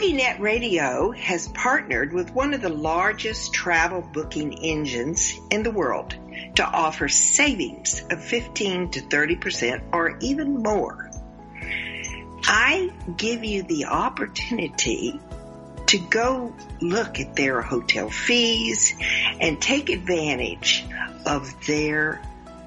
TogiNet Radio has partnered with one of the largest travel booking engines in the world to offer savings of 15 to 30% or even more. I give you the opportunity to go look at their hotel fees and take advantage of their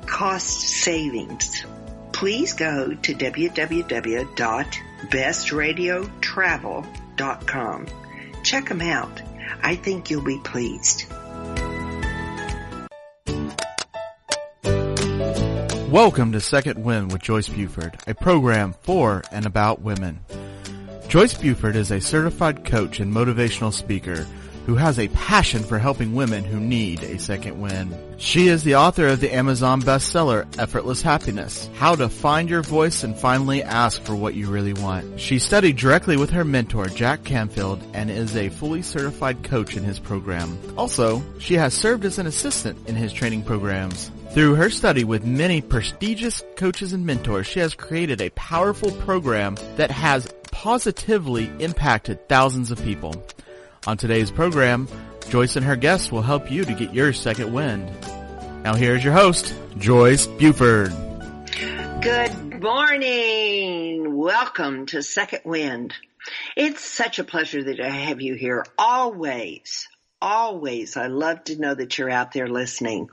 cost savings. Please go to www.bestradiotravel.com com. Check them out. I think you'll be pleased. Welcome to Second Wind with Joyce Buford, a program for and about women. Joyce Buford is a certified coach and motivational speaker who has a passion for helping women who need a second wind. She is the author of the Amazon bestseller, Effortless Happiness, How to Find Your Voice and Finally Ask for What You Really Want. She studied directly with her mentor, Jack Canfield, and is a fully certified coach in his program. Also, she has served as an assistant in his training programs. Through her study with many prestigious coaches and mentors, she has created a powerful program that has positively impacted thousands of people. On today's program, Joyce and her guests will help you to get your second wind. Now here's your host, Joyce Buford. Good morning. Welcome to Second Wind. It's such a pleasure that I have you here always. Always. I love to know that you're out there listening.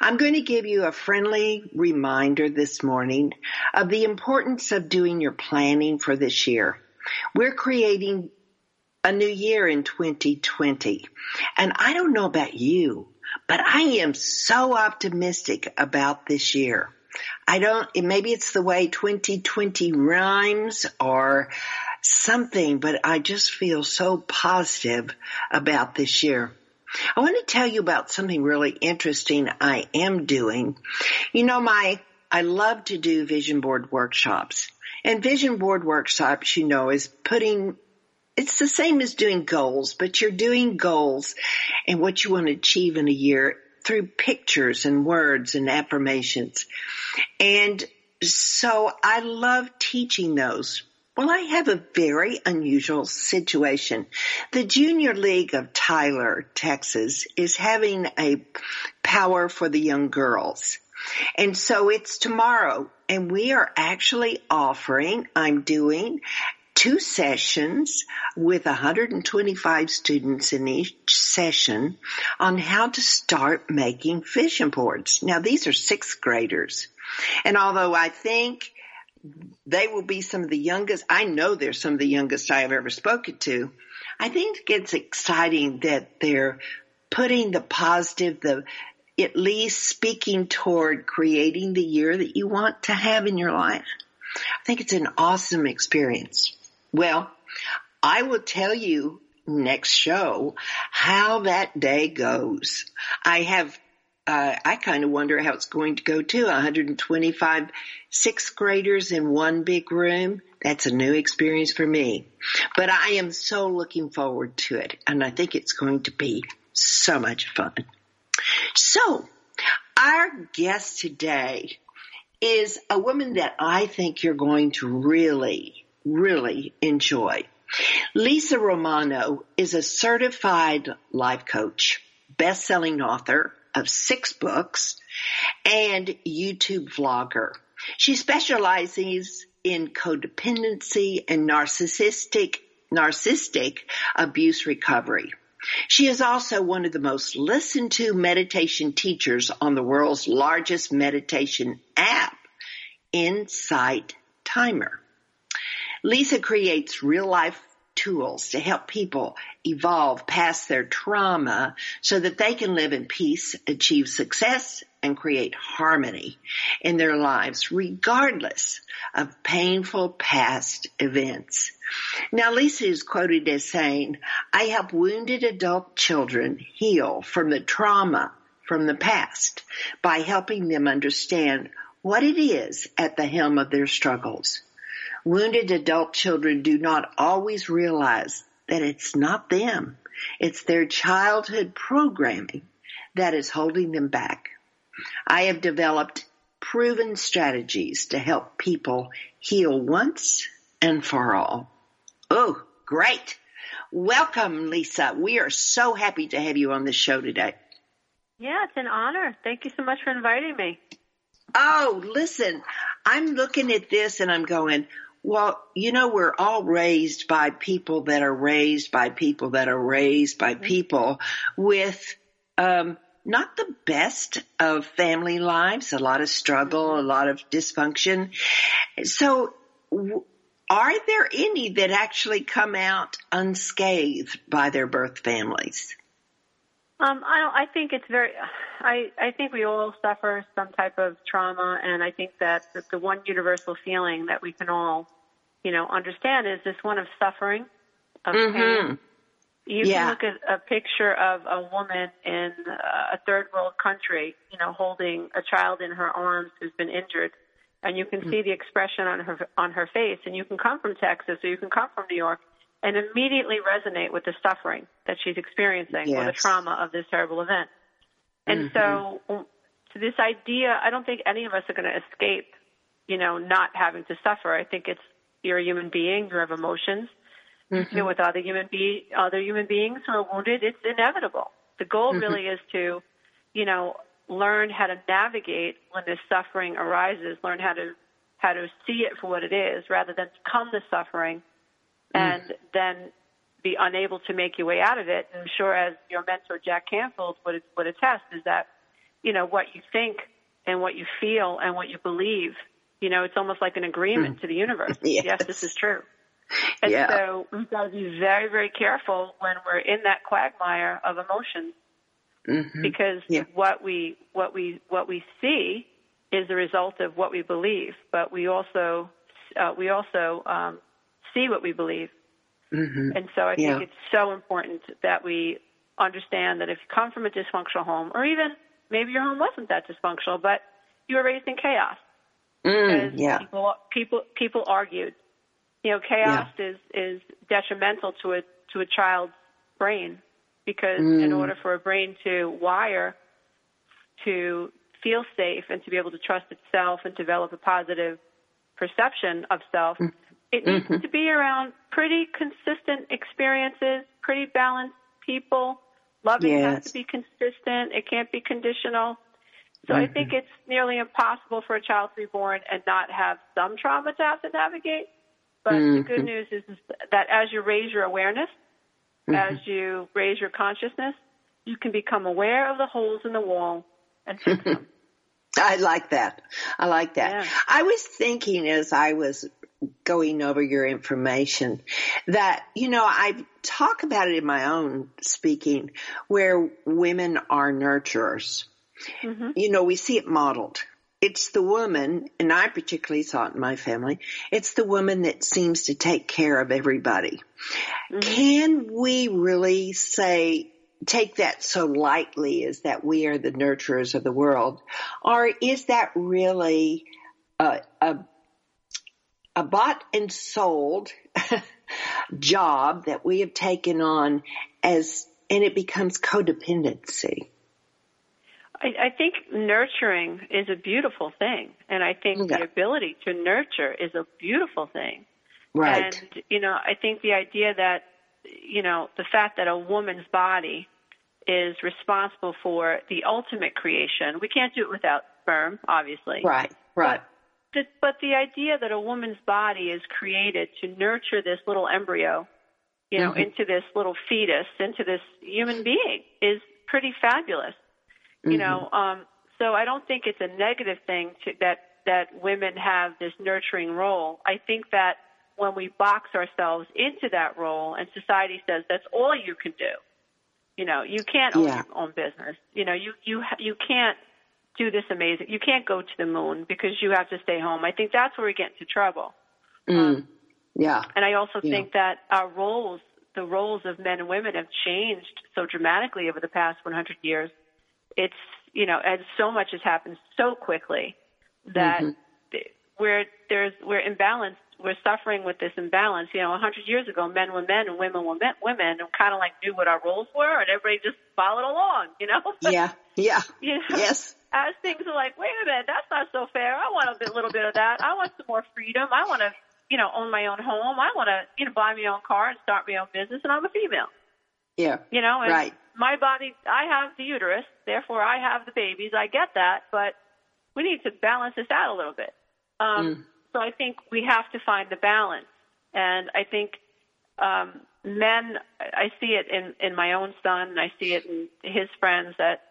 I'm going to give you a friendly reminder this morning of the importance of doing your planning for this year. We're creating a new year in 2020. And I don't know about you, but I am so optimistic about this year. I don't, maybe it's the way 2020 rhymes or something, but I just feel so positive about this year. I want to tell you about something really interesting I am doing. You know, my, I love to do vision board workshops. And vision board workshops, you know, is putting it's the same as doing goals, but you're doing goals and what you want to achieve in a year through pictures and words and affirmations. And so I love teaching those. Well, I have a very unusual situation. The Junior League of Tyler, Texas is having a power for the young girls. And so it's tomorrow and we are actually offering, I'm doing two sessions with 125 students in each session on how to start making vision boards. Now these are sixth graders. And although I think they will be some of the youngest, I know they're some of the youngest I have ever spoken to. I think it's exciting that they're putting the positive, the at least speaking toward creating the year that you want to have in your life. I think it's an awesome experience. Well, I will tell you next show how that day goes. I have uh, I kind of wonder how it's going to go too. 125 sixth graders in one big room. That's a new experience for me. But I am so looking forward to it. And I think it's going to be so much fun. So our guest today is a woman that I think you're going to really really enjoy. Lisa Romano is a certified life coach, best-selling author of six books, and YouTube vlogger. She specializes in codependency and narcissistic narcissistic abuse recovery. She is also one of the most listened to meditation teachers on the world's largest meditation app, Insight Timer. Lisa creates real life tools to help people evolve past their trauma so that they can live in peace, achieve success, and create harmony in their lives regardless of painful past events. Now Lisa is quoted as saying, I help wounded adult children heal from the trauma from the past by helping them understand what it is at the helm of their struggles. Wounded adult children do not always realize that it's not them. It's their childhood programming that is holding them back. I have developed proven strategies to help people heal once and for all. Oh, Great. Welcome, Lisa. We are so happy to have you on the show today. Yeah, it's an honor. Thank you so much for inviting me. Oh, listen, I'm looking at this and I'm going, well, you know, we're all raised by people that are raised by people that are raised by mm-hmm. people with, um, not the best of family lives, a lot of struggle, mm-hmm. a lot of dysfunction. So are there any that actually come out unscathed by their birth families? Um, I don't, I think it's very. I I think we all suffer some type of trauma, and I think that the, the one universal feeling that we can all, you know, understand is this one of suffering, of mm-hmm. pain. You yeah. can look at a picture of a woman in a third world country, you know, holding a child in her arms who's been injured, and you can mm-hmm. see the expression on her on her face. And you can come from Texas, or you can come from New York, and immediately resonate with the suffering that she's experiencing yes. or the trauma of this terrible event. And mm-hmm. so, to this idea, I don't think any of us are going to escape, you know, not having to suffer. I think it's you're a human being, you have emotions. Mm-hmm. You know, with other human be other human beings who are wounded, it's inevitable. The goal mm-hmm. really is to, you know, learn how to navigate when this suffering arises, learn how to how to see it for what it is, rather than become the suffering. And mm. then be unable to make your way out of it. And I'm sure, as your mentor Jack Canfield would would attest, is that you know what you think and what you feel and what you believe. You know, it's almost like an agreement mm. to the universe. yes. yes, this is true. And yeah. so we've got to be very, very careful when we're in that quagmire of emotions, mm-hmm. because yeah. what we what we what we see is the result of what we believe, but we also uh, we also um, see what we believe. Mm-hmm. And so I think yeah. it's so important that we understand that if you come from a dysfunctional home, or even maybe your home wasn't that dysfunctional, but you were raised in chaos. Mm, yeah. People, people, people argued. You know, chaos yeah. is is detrimental to a to a child's brain because mm. in order for a brain to wire to feel safe and to be able to trust itself and develop a positive perception of self, mm. It needs mm-hmm. to be around pretty consistent experiences, pretty balanced people. Loving yes. has to be consistent. It can't be conditional. So mm-hmm. I think it's nearly impossible for a child to be born and not have some trauma to have to navigate. But mm-hmm. the good news is, is, that as you raise your awareness, mm-hmm. as you raise your consciousness, you can become aware of the holes in the wall and fix them. I like that. I like that. Yeah. I was thinking as I was going over your information that, you know, I talk about it in my own speaking where women are nurturers. Mm-hmm. You know, we see it modeled. It's the woman, and I particularly saw it in my family, it's the woman that seems to take care of everybody. Mm-hmm. Can we really say, take that so lightly as that we are the nurturers of the world? Or is that really a, a a bought and sold job that we have taken on as, and it becomes codependency. I, I think nurturing is a beautiful thing, and I think the ability to nurture is a beautiful thing. Right. And you know, I think the idea that you know the fact that a woman's body is responsible for the ultimate creation. We can't do it without sperm, obviously. Right. Right. But the, but the idea that a woman's body is created to nurture this little embryo, you know, mm-hmm. into this little fetus, into this human being is pretty fabulous. Mm-hmm. You know, um, so I don't think it's a negative thing to, that that women have this nurturing role. I think that when we box ourselves into that role and society says that's all you can do, you know, you can't own your own business. You know, you you you can't do this amazing. You can't go to the moon because you have to stay home. I think that's where we get into trouble. Mm. Um, yeah. And I also yeah. think that our roles, the roles of men and women, have changed so dramatically over the past 100 years. It's you know, and so much has happened so quickly that mm-hmm. we're there's we're imbalanced. We're suffering with this imbalance. You know, 100 years ago, men were men and women were men, women, and kind of like knew what our roles were, and everybody just followed along. You know. yeah. Yeah. You know? Yes as things are like, wait a minute, that's not so fair. I want a bit, little bit of that. I want some more freedom. I want to you know, own my own home. I want to, you know, buy my own car and start my own business, and I'm a female. Yeah. You know, and right. my body, I have the uterus, therefore I have the babies. I get that, but we need to balance this out a little bit. Um, Mm. So I think we have to find the balance, and I think um, men. I see it in in my own son, and I see it in his friends that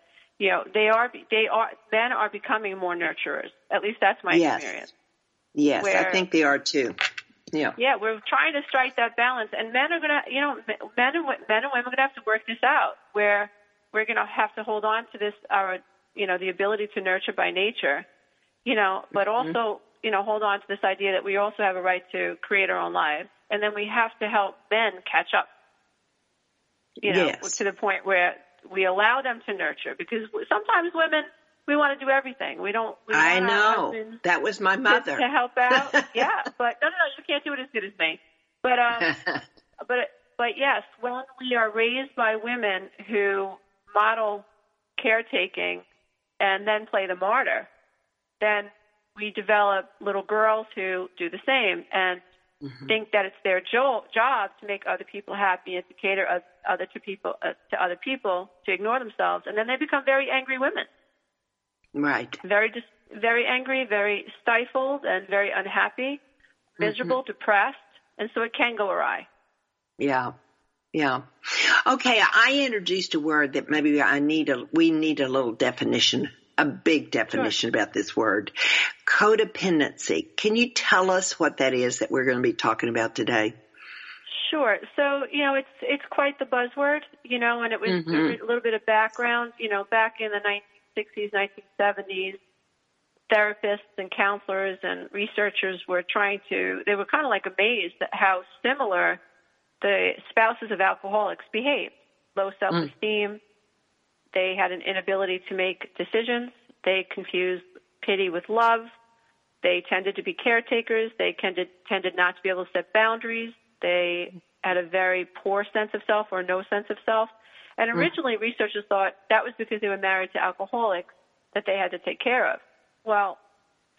you know they are they are men are becoming more nurturers. At least that's my Yes. experience. Yes, I think they are too. Yeah. Yeah, we're trying to strike that balance, and men are gonna, you know, men and men and women are gonna have to work this out. Where we're gonna have to hold on to this, our, you know, the ability to nurture by nature, you know, but Mm-hmm. also, you know, hold on to this idea that we also have a right to create our own lives, and then we have to help men catch up, you know, Yes. to the point where we allow them to nurture, because sometimes women we want to do everything. We don't. We I know. That was my to- mother. to help out. yeah, but no, no, no, you can't do it as good as me. But um, but but yes, when we are raised by women who model caretaking and then play the martyr, then we develop little girls who do the same and think that it's their jo- job to make other people happy and to cater oth- other to people uh, to other people to ignore themselves, and then they become very angry women right. very dis- very angry, very stifled, and very unhappy, miserable, depressed, and so it can go awry. Yeah. Yeah. Okay, I introduced a word that maybe I need a we need a little definition, a big definition about this word. Codependency. Can you tell us what that is that we're going to be talking about today? Sure. So you know, it's it's quite the buzzword, you know, and it was Mhm. a little bit of background. You know, back in the 1960s, 1970s, therapists and counselors and researchers were trying to. They were kind of like amazed at how similar the spouses of alcoholics behaved. Low self-esteem. They had an inability to make decisions. They confused pity with love. They tended to be caretakers. They tended, tended not to be able to set boundaries. They had a very poor sense of self or no sense of self. And mm. originally, researchers thought that was because they were married to alcoholics that they had to take care of. Well,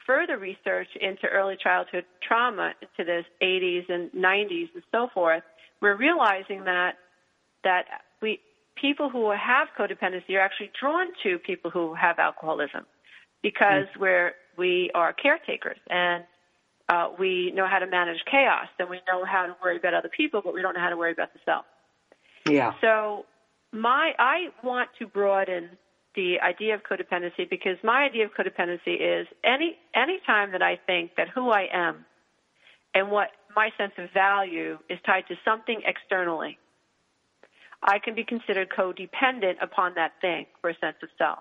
further research into early childhood trauma into the 80s and 90s and so forth, we're realizing that that people who have codependency are actually drawn to people who have alcoholism because we're we are caretakers and uh, we know how to manage chaos and we know how to worry about other people, but we don't know how to worry about the self. Yeah. So my I want to broaden the idea of codependency because my idea of codependency is any any time that I think that who I am and what my sense of value is tied to something externally, I can be considered codependent upon that thing for a sense of self.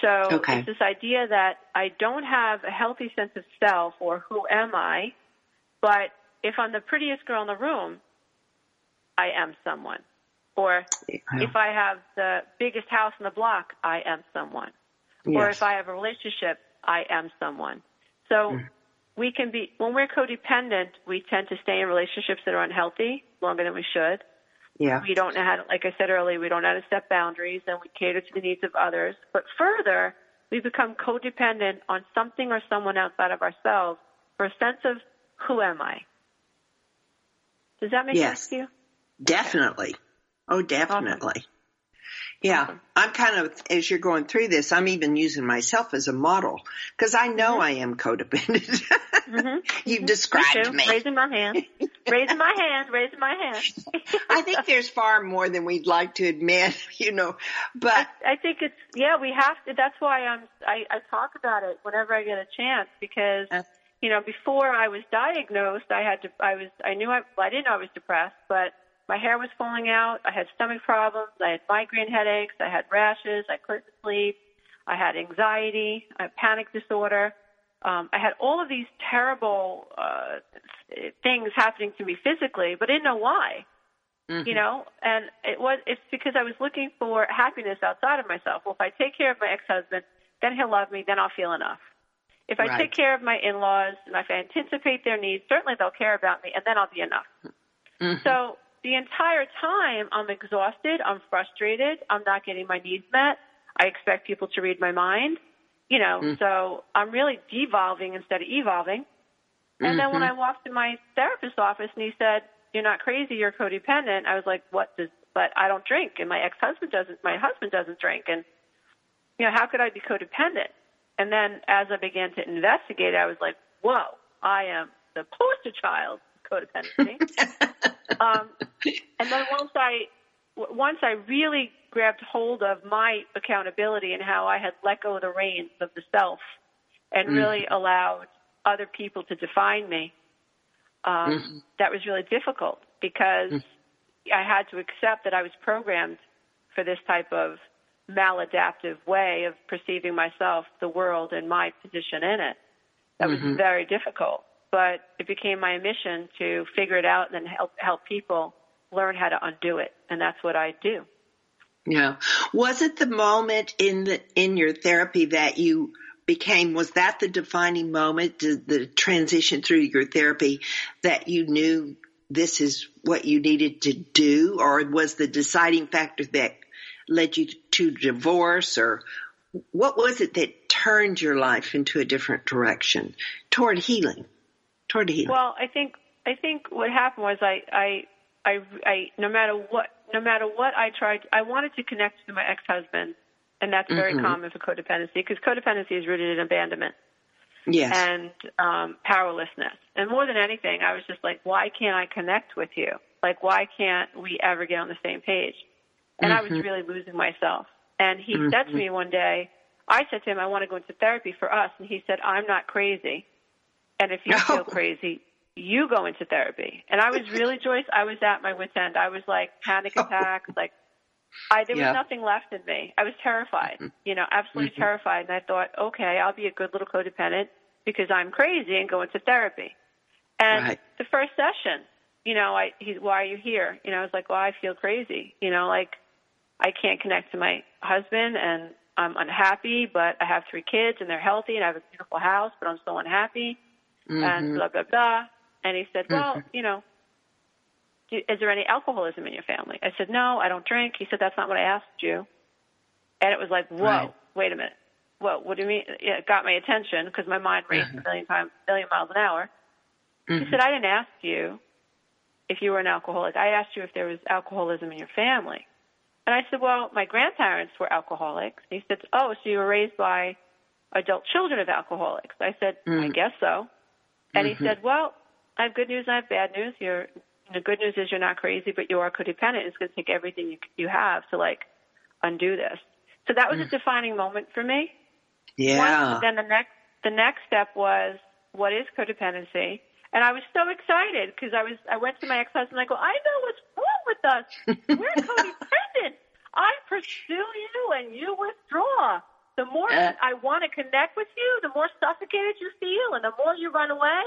So Okay. it's this idea that I don't have a healthy sense of self or who am I, but if I'm the prettiest girl in the room, I am someone. Or if I have the biggest house in the block, I am someone. Or if I have a relationship, I am someone. So mm. we can be, when we're codependent, we tend to stay in relationships that are unhealthy longer than we should. Yeah. We don't know how to, like I said earlier, we don't know how to set boundaries and we cater to the needs of others. But further, we become codependent on something or someone outside of ourselves for a sense of who am I? Does that make Yes. sense to you? Definitely. Oh, definitely. Yeah, I'm kind of, as you're going through this, I'm even using myself as a model because I know I am codependent. You've described too. me. Raising my hand. raising my hand. Raising my hand. I think there's far more than we'd like to admit, you know, but I think it's yeah. We have to. That's why I'm. I, I talk about it whenever I get a chance because Uh. you know before I was diagnosed, I had to. I was. I knew I. Well, I didn't know I was depressed, but my hair was falling out. I had stomach problems. I had migraine headaches. I had rashes. I couldn't sleep. I had anxiety. I had panic disorder. Um, I had all of these terrible uh, things happening to me physically, but I didn't know why you know and it was it's because i was looking for happiness outside of myself well if i take care of my ex-husband then he'll love me then i'll feel enough if i Right. take care of my in-laws and if i anticipate their needs certainly they'll care about me and then i'll be enough so the entire time i'm exhausted i'm frustrated i'm not getting my needs met i expect people to read my mind you know mm. so i'm really devolving instead of evolving And then when mm-hmm. I walked to my therapist's office and he said, "You're not crazy. You're codependent," I was like, "What does?" But I don't drink, and my ex-husband doesn't. My husband doesn't drink, and you know, how could I be codependent? And then as I began to investigate, I was like, "Whoa, I am the poster child of codependency." um, and then once I once I really grabbed hold of my accountability and how I had let go of the reins of the self and Mm-hmm. really allowed other people to define me, um, Mhm. that was really difficult because I had to accept that I was programmed for this type of maladaptive way of perceiving myself, the world, and my position in it. That was Mhm. very difficult, but it became my mission to figure it out and help help people learn how to undo it, and that's what I do. Yeah. Was it the moment in the in your therapy that you became was that the defining moment the transition through your therapy that you knew this is what you needed to do or was the deciding factor that led you to divorce or what was it that turned your life into a different direction toward healing toward healing Well, I think I think what happened was I I I, I no matter what no matter what I tried, I wanted to connect to my ex-husband, and that's very Mhm. common for codependency because codependency is rooted in abandonment yes and um, powerlessness. And more than anything, I was just like, why can't I connect with you? Like, why can't we ever get on the same page? And I was Mhm. really losing myself. And he said to Mhm. me one day, I said to him, I want to go into therapy for us. And he said, I'm not crazy. And if you No. feel crazy, you go into therapy. And I was really, Joyce, I was at my wit's end. I was like panic attacks, like I there Yeah. was nothing left in me. I was terrified, you know, absolutely Mhm. terrified. And I thought, okay, I'll be a good little codependent because I'm crazy and go into therapy. And Right. the first session, you know, I he's why are you here? You know, I was like, well, I feel crazy. You know, like I can't connect to my husband and I'm unhappy, but I have three kids and they're healthy and I have a beautiful house, but I'm still unhappy and Mhm. blah blah blah. And he said, well, Mhm. you know, do, is there any alcoholism in your family? I said, no, I don't drink. He said, that's not what I asked you. And it was like, whoa, Right. wait a minute. Whoa, what do you mean? Yeah, it got my attention because my mind raced Uh-huh. a million times, million miles an hour. He Mhm. said, I didn't ask you if you were an alcoholic. I asked you if there was alcoholism in your family. And I said, well, my grandparents were alcoholics. And he said, oh, so you were raised by adult children of alcoholics. I said, I Mhm. guess so. And Mhm. he said, well, I have good news and I have bad news. You're, the good news is you're not crazy, but you are codependent. It's going to take everything you, you have to like undo this. So that was a defining moment for me. yeah Once, then the next the next step was what is codependency, and I was so excited because I was I went to my ex husband. I go, I know what's wrong with us. We're codependent. I pursue you and you withdraw. The more Uh. I want to connect with you, the more suffocated you feel, and the more you run away.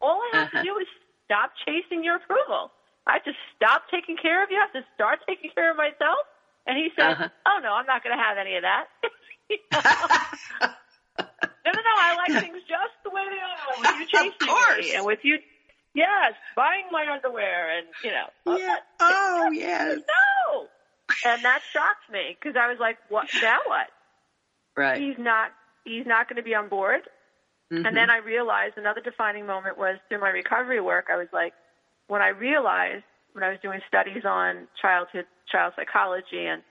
All I have Uh-huh. to do is stop chasing your approval. I have to stop taking care of you. I have to start taking care of myself. And he said, Uh-huh. "Oh no, I'm not going to have any of that." No, no, no. I like things just the way they are. With you chasing course. me, and with you, yes, buying my underwear, and you know, yeah oh yes no. And that shocked me because I was like, "What now? What? Right He's not. He's not going to be on board." Mhm. And then I realized another defining moment was through my recovery work. I was like, when I realized when I was doing studies on childhood child psychology and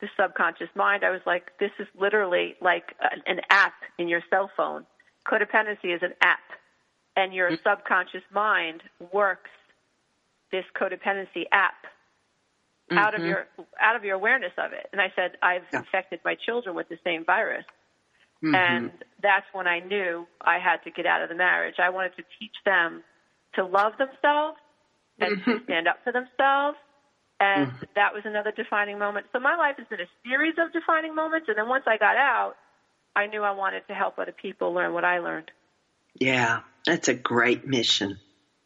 the subconscious mind, I was like, this is literally like an, an app in your cell phone. Codependency is an app, and your subconscious mind works this codependency app out of Mhm. your out of your awareness of it. And I said, I've Yeah. infected my children with the same virus. Mhm. And that's when I knew I had to get out of the marriage. I wanted to teach them to love themselves and to Mhm. stand up for themselves. And Mhm. that was another defining moment. So my life has been a series of defining moments. And then once I got out, I knew I wanted to help other people learn what I learned. yeah that's a great mission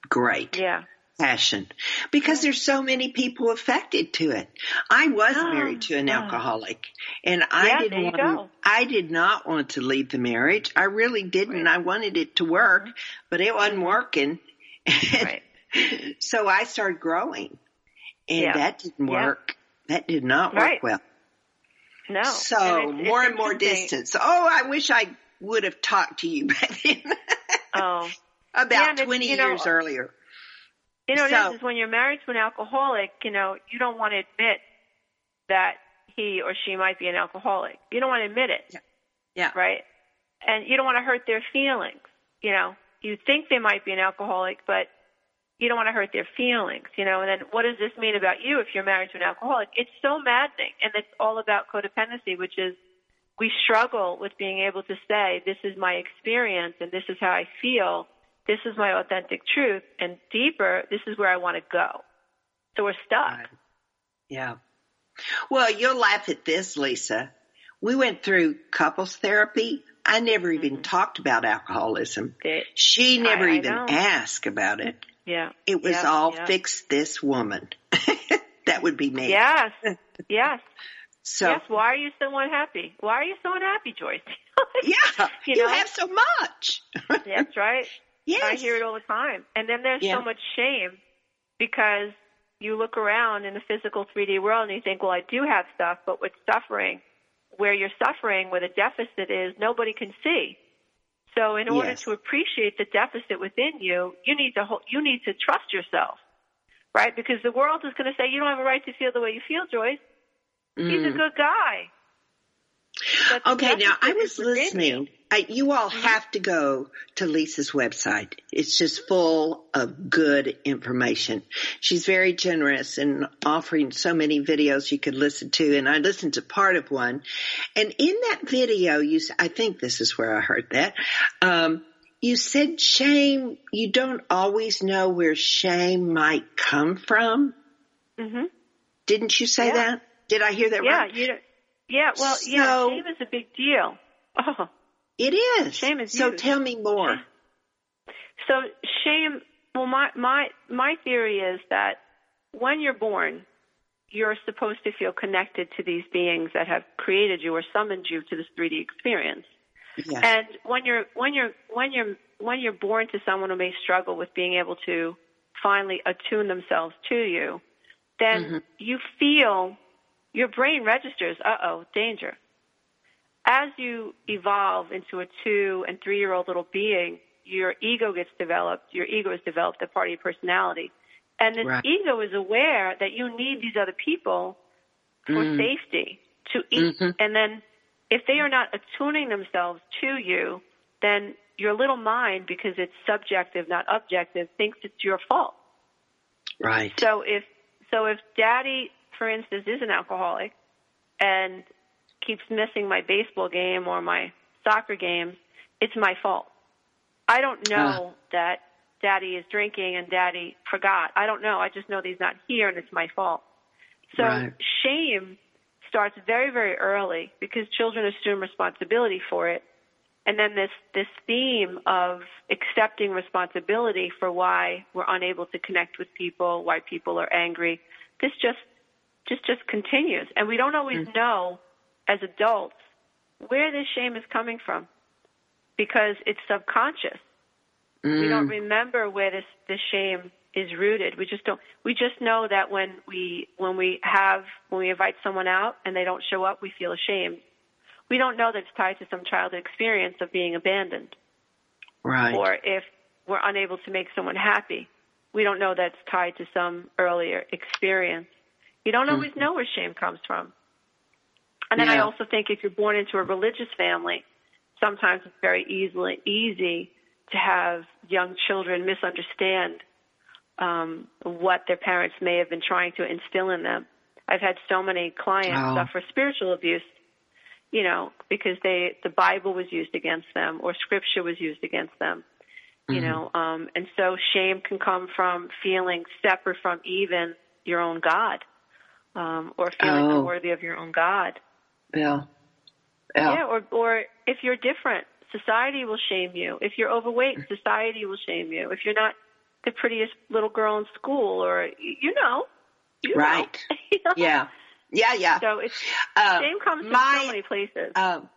great Yeah. Passion because there's so many people affected to it. I was Oh, married to an oh. alcoholic and I Yeah, didn't want go. I did not want to leave the marriage. I really didn't. I wanted it to work, but it wasn't working. Mm-hmm. Right. so I started growing and Yeah. that didn't Yeah. work. That did not work Right. well. No. So And it's- it's more and more distance. Oh, I wish I would have talked to you back then. Oh, about Yeah, 20 you know, years earlier. You know, So- is, is when you're married to an alcoholic, you know, you don't want to admit that he or she might be an alcoholic. You don't want to admit it, Yeah. Yeah. right? And you don't want to hurt their feelings. You know, you think they might be an alcoholic, but you don't want to hurt their feelings, you know. And then what does this mean about you if you're married to an alcoholic? It's so maddening. And it's all about codependency, which is we struggle with being able to say, this is my experience and this is how I feel. This is my authentic truth. And deeper, this is where I want to go. So we're stuck. Right. Yeah. Well, you'll laugh at this, Lisa. We went through couples therapy. I never even mm-hmm. talked about alcoholism. It- She never I even know. asked about it. yeah. It was Yeah, all yeah. fix this woman. that would be me. Yes. Yes. So yes. Why are you so unhappy? Why are you so unhappy, Joyce? yeah, You you, know? have so much. That's right. Yes. I hear it all the time. And then there's Yeah. so much shame because you look around in the physical 3D world and you think, well, I do have stuff, but with suffering, where you're suffering, where the deficit is, nobody can see. So in order Yes. to appreciate the deficit within you, you need to hold, you need to trust yourself, right? Because the world is going to say you don't have a right to feel the way you feel, Joyce. He's a Mm. good guy. Okay, now I was listening. you. I, you all Mm-hmm. have to go to Lisa's website. It's just full of good information. She's very generous in offering so many videos you could listen to, and I listened to part of one. And in that video, you, I think this is where I heard that. Um, you said shame. You don't always know where shame might come from. Mhm. Didn't you say Yeah. that? Did I hear that Yeah, right? you don't, yeah, well, yeah, So- shame is a big deal. Oh, It is. Shame is so tell me more. so shame. Well, my my my theory is that when you're born, you're supposed to feel connected to these beings that have created you or summoned you to this 3D experience. Yeah. And when you're when you're when you're when you're born to someone who may struggle with being able to finally attune themselves to you, then Mhm. you feel your brain registers, uh oh, danger. As you evolve into a two and three year old little being, your ego gets developed, your ego is developed, a part of your personality. And this Right. ego is aware that you need these other people for Mm. safety to eat. Mhm. And then if they are not attuning themselves to you, then your little mind, because it's subjective, not objective, thinks it's your fault. Right. So if so if daddy, for instance, is an alcoholic and keeps missing my baseball game or my soccer games, it's my fault. I don't ah. know that daddy is drinking and daddy forgot. I don't know. I just know that he's not here and it's my fault. So Right. shame starts very, very early because children assume responsibility for it. And then this, this theme of accepting responsibility for why we're unable to connect with people, why people are angry, this just, just, just continues. And we don't always hmm. know as adults where this shame is coming from because it's subconscious. We don't Mm. remember where this, this shame is rooted. We just don't. We just know that when we when we have when we invite someone out and they don't show up, we feel ashamed. We don't know that it's tied to some childhood experience of being abandoned, right. or if we're unable to make someone happy, we don't know that's tied to some earlier experience. You don't always know where shame comes from. And then I also think if you're born into a religious family, sometimes it's very easily easy to have young children misunderstand um, what their parents may have been trying to instill in them. I've had so many clients Oh. suffer spiritual abuse, you know, because they the Bible was used against them or Scripture was used against them, you Mhm. know, um, and so shame can come from feeling separate from even your own God, um, or feeling Oh. unworthy of your own God. Bill. Bill. Yeah, or or if you're different, society will shame you. If you're overweight, Mm. society will shame you. If you're not the prettiest little girl in school, or you know, you know. Right. You know? Yeah. Yeah, yeah. So it's Uh, shame comes from my- so many places. Um,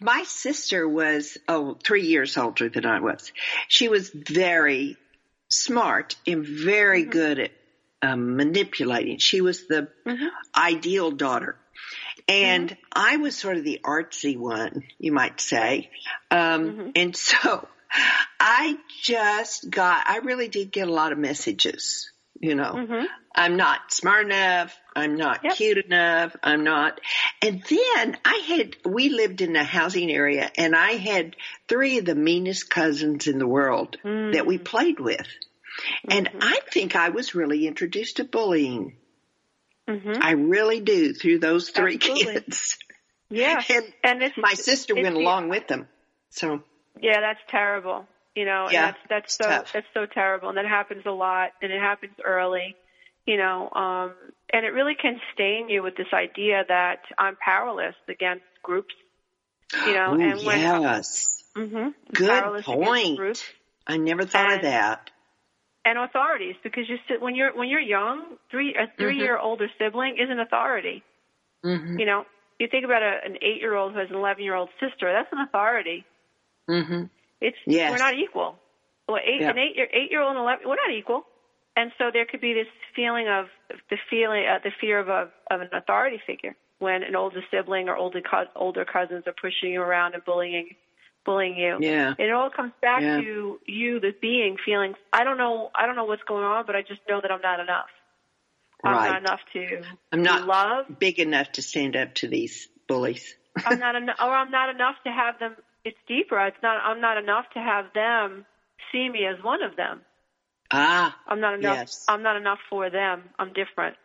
my sister was oh three years older than I was. She was very smart and very Mm-hmm. good at um, manipulating. She was the Mhm. ideal daughter, and Mm-hmm. I was sort of the artsy one, you might say. Um, Mhm. And so I just got, I really did get a lot of messages, you know. Mhm. I'm not smart enough. I'm not Yep. cute enough. I'm not. And then I had, we lived in a housing area and I had three of the meanest cousins in the world Mm. that we played with. And Mhm. I think I was really introduced to bullying. Mhm. I really do through those three Absolutely. kids. Yeah. And And it's my sister it's went the- along with them. So Yeah, that's terrible. You know, Yeah, and that's that's so tough. that's so terrible, and that happens a lot, and it happens early. You know, um, and it really can stain you with this idea that I'm powerless against groups. You know, Ooh, and when yes. hmm Good point. groups I never thought of that. And authorities because you sit when you're when you're young, three a three year older sibling is an authority. Mhm. You know, you think about a, an eight year old who has an eleven year old sister. That's an authority. Mhm. It's Yes. we're not equal. Well, eight Yeah. an eight year eight year old and eleven we're not equal, and so there could be this feeling of the feeling uh, the fear of a of an authority figure when an older sibling or older cous older cousins are pushing you around and bullying bullying you. Yeah. It all comes back Yeah. to you, the being, feeling. I don't know. I don't know what's going on, but I just know that I'm not enough. I'm Right. not enough to I'm not love. big enough to stand up to these bullies. I'm not enough, or I'm not enough to have them. It's deeper. It's not. I'm not enough to have them see me as one of them. ah, I'm not enough. Yes. I'm not enough for them. I'm different.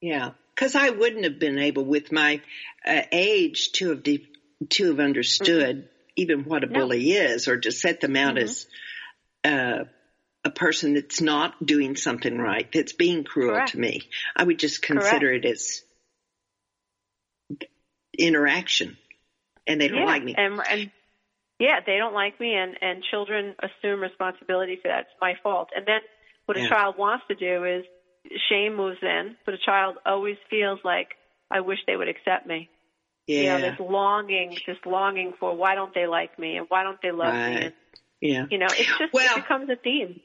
yeah. Because I wouldn't have been able, with my uh, age, to have de- to have understood even what a No. bully is, or to set them out Mhm. as uh, a person that's not doing something right, that's being cruel Correct. to me. I would just consider it as interaction, and they don't yeah. like me. And and yeah, they don't like me, and and children assume responsibility for that. It's my fault. And then what Yeah. a child wants to do is shame moves in, but a child always feels like I wish they would accept me. Yeah, You know, this longing, this longing for why don't they like me and why don't they love me? And, yeah. you know, it's just Well- it becomes a theme.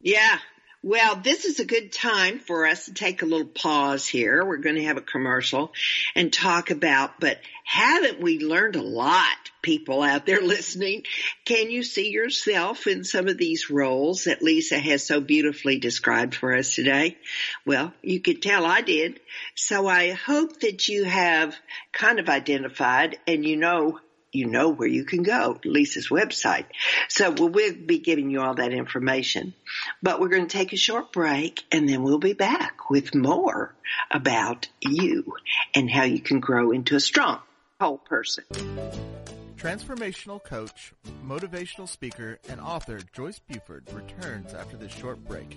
Yeah. Well, this is a good time for us to take a little pause here. We're going to have a commercial and talk about, but haven't we learned a lot, people out there listening? Can you see yourself in some of these roles that Lisa has so beautifully described for us today? Well, you could tell I did. So I hope that you have kind of identified and you know you know where you can go, Lisa's website. So we'll, we'll be giving you all that information. But we're going to take a short break and then we'll be back with more about you and how you can grow into a strong whole person. Transformational coach, motivational speaker, and author Joyce Buford returns after this short break.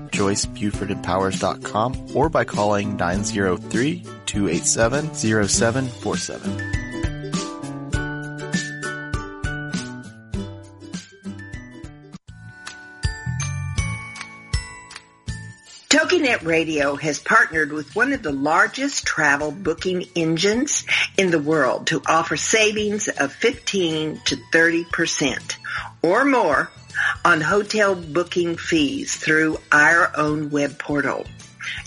www.joycebufordempowers.com or by calling 903-287-0747. TogiNet Radio has partnered with one of the largest travel booking engines in the world to offer savings of 15 to 30% or more on hotel booking fees through our own web portal,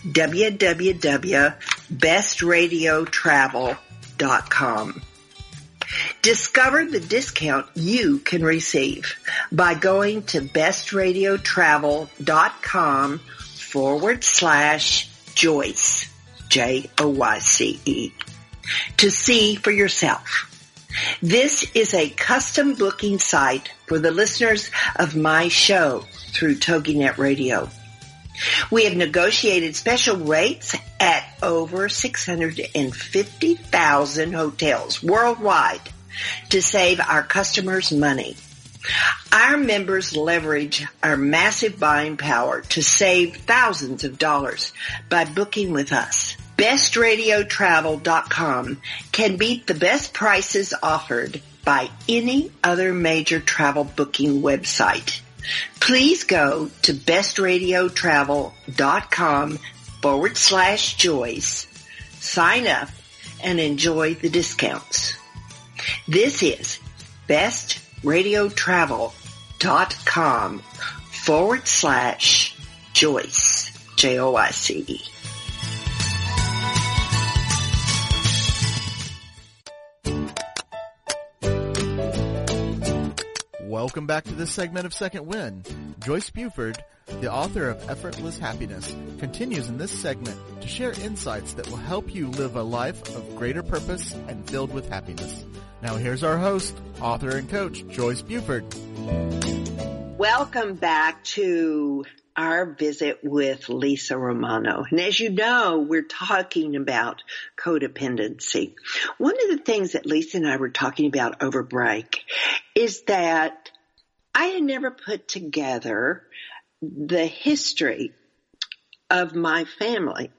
www.bestradiotravel.com. Discover the discount you can receive by going to bestradiotravel.com forward slash Joyce, J-O-Y-C-E, to see for yourself. This is a custom booking site for the listeners of my show through TogiNet Radio. We have negotiated special rates at over 650,000 hotels worldwide to save our customers money. Our members leverage our massive buying power to save thousands of dollars by booking with us. bestradiotravel.com can beat the best prices offered by any other major travel booking website. Please go to bestradiotravel.com forward slash Joyce, sign up, and enjoy the discounts. This is bestradiotravel.com forward slash Joyce, J-O-I-C-E. Welcome back to this segment of Second Wind. Joyce Buford, the author of Effortless Happiness, continues in this segment to share insights that will help you live a life of greater purpose and filled with happiness. Now here's our host, author and coach, Joyce Buford. Welcome back to our visit with Lisa Romano. And as you know, we're talking about codependency. One of the things that Lisa and I were talking about over break is that I had never put together the history of my family.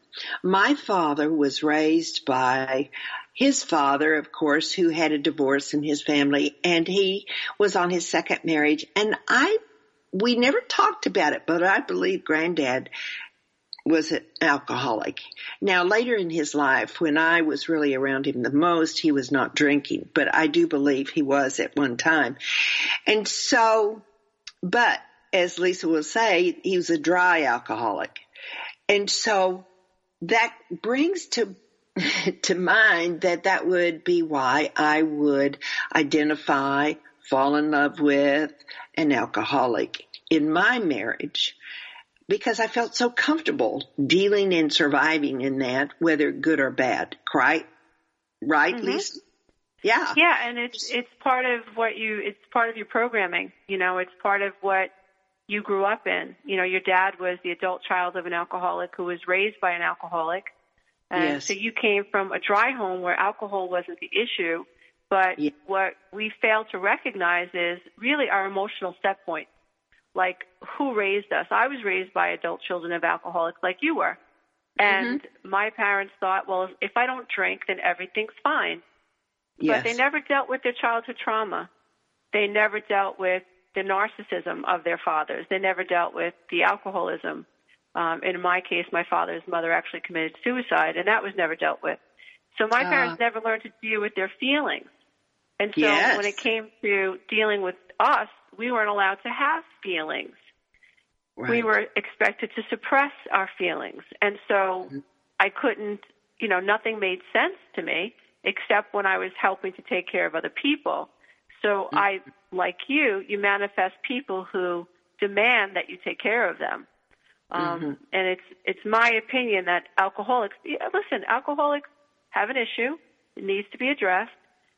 My father was raised by his father, of course, who had a divorce in his family and he was on his second marriage. And I we never talked about it, but I believe granddad was an alcoholic. Now later in his life, when I was really around him the most, he was not drinking, but I do believe he was at one time. And so, but as Lisa will say, he was a dry alcoholic. And so that brings to to mind that that would be why I would identify, fall in love with an alcoholic in my marriage because I felt so comfortable dealing and surviving in that, whether good or bad. Right? Right, mm-hmm. Lisa? Yeah. Yeah, and it's it's part of what you it's part of your programming. You know, it's part of what you grew up in. You know, your dad was the adult child of an alcoholic who was raised by an alcoholic. And yes. so you came from a dry home where alcohol wasn't the issue, but yeah. what we fail to recognize is really our emotional set point like who raised us. I was raised by adult children of alcoholics like you were. And mm-hmm. my parents thought, well, if I don't drink, then everything's fine. Yes. But they never dealt with their childhood trauma. They never dealt with the narcissism of their fathers. They never dealt with the alcoholism. Um, in my case, my father's mother actually committed suicide, and that was never dealt with. So my uh, parents never learned to deal with their feelings. And so yes. when it came to dealing with us, we weren't allowed to have feelings. Right. We were expected to suppress our feelings. And so mm-hmm. I couldn't, you know, nothing made sense to me except when I was helping to take care of other people. So mm-hmm. I, like you, you manifest people who demand that you take care of them. Um, mm-hmm. And it's it's my opinion that alcoholics, listen, alcoholics have an issue. It needs to be addressed.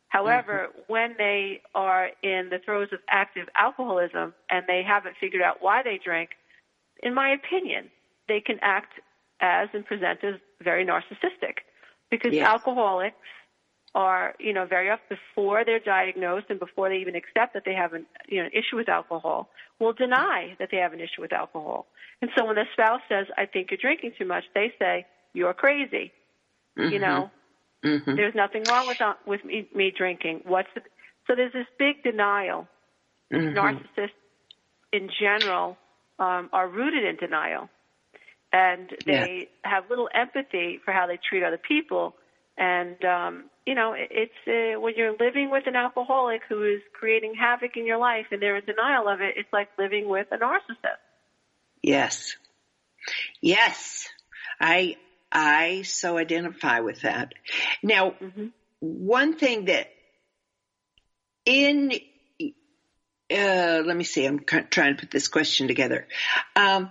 However, mm-hmm. when they are in the throes of active alcoholism and they haven't figured out why they drink, in my opinion, they can act as and present as very narcissistic because yes. alcoholics are, you know, very often before they're diagnosed and before they even accept that they have an, you know, an issue with alcohol, will deny that they have an issue with alcohol. And so when the spouse says, I think you're drinking too much, they say, you're crazy. Mm-hmm. You know, Mm-hmm. There's nothing wrong with uh, with me, me drinking. What's the, so there's this big denial. Mm-hmm. Narcissists, in general, um, are rooted in denial, and they yeah. have little empathy for how they treat other people. And um, you know, it's uh, when you're living with an alcoholic who is creating havoc in your life, and they're in denial of it. It's like living with a narcissist. Yes, yes, I I so identify with that. Now, mm-hmm. one thing that in, uh, let me see, I'm trying to put this question together. Um,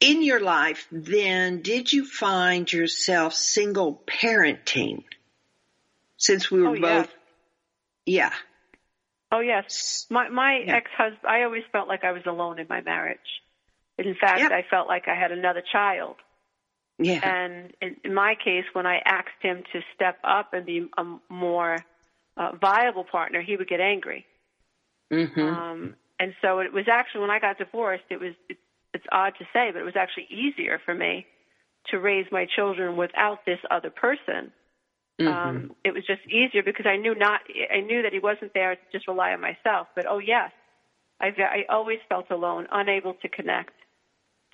in your life, then, did you find yourself single parenting? Since we were oh, both, yeah. yeah. Oh yes, my my yeah. ex-husband. I always felt like I was alone in my marriage. In fact, yep. I felt like I had another child. Yeah. And in my case, when I asked him to step up and be a more uh, viable partner, he would get angry. Mm-hmm. Um, and so it was actually when I got divorced, it was it, it's odd to say, but it was actually easier for me to raise my children without this other person. Mm-hmm. Um, it was just easier because I knew not I knew that he wasn't there to just rely on myself. But oh yes, I I always felt alone, unable to connect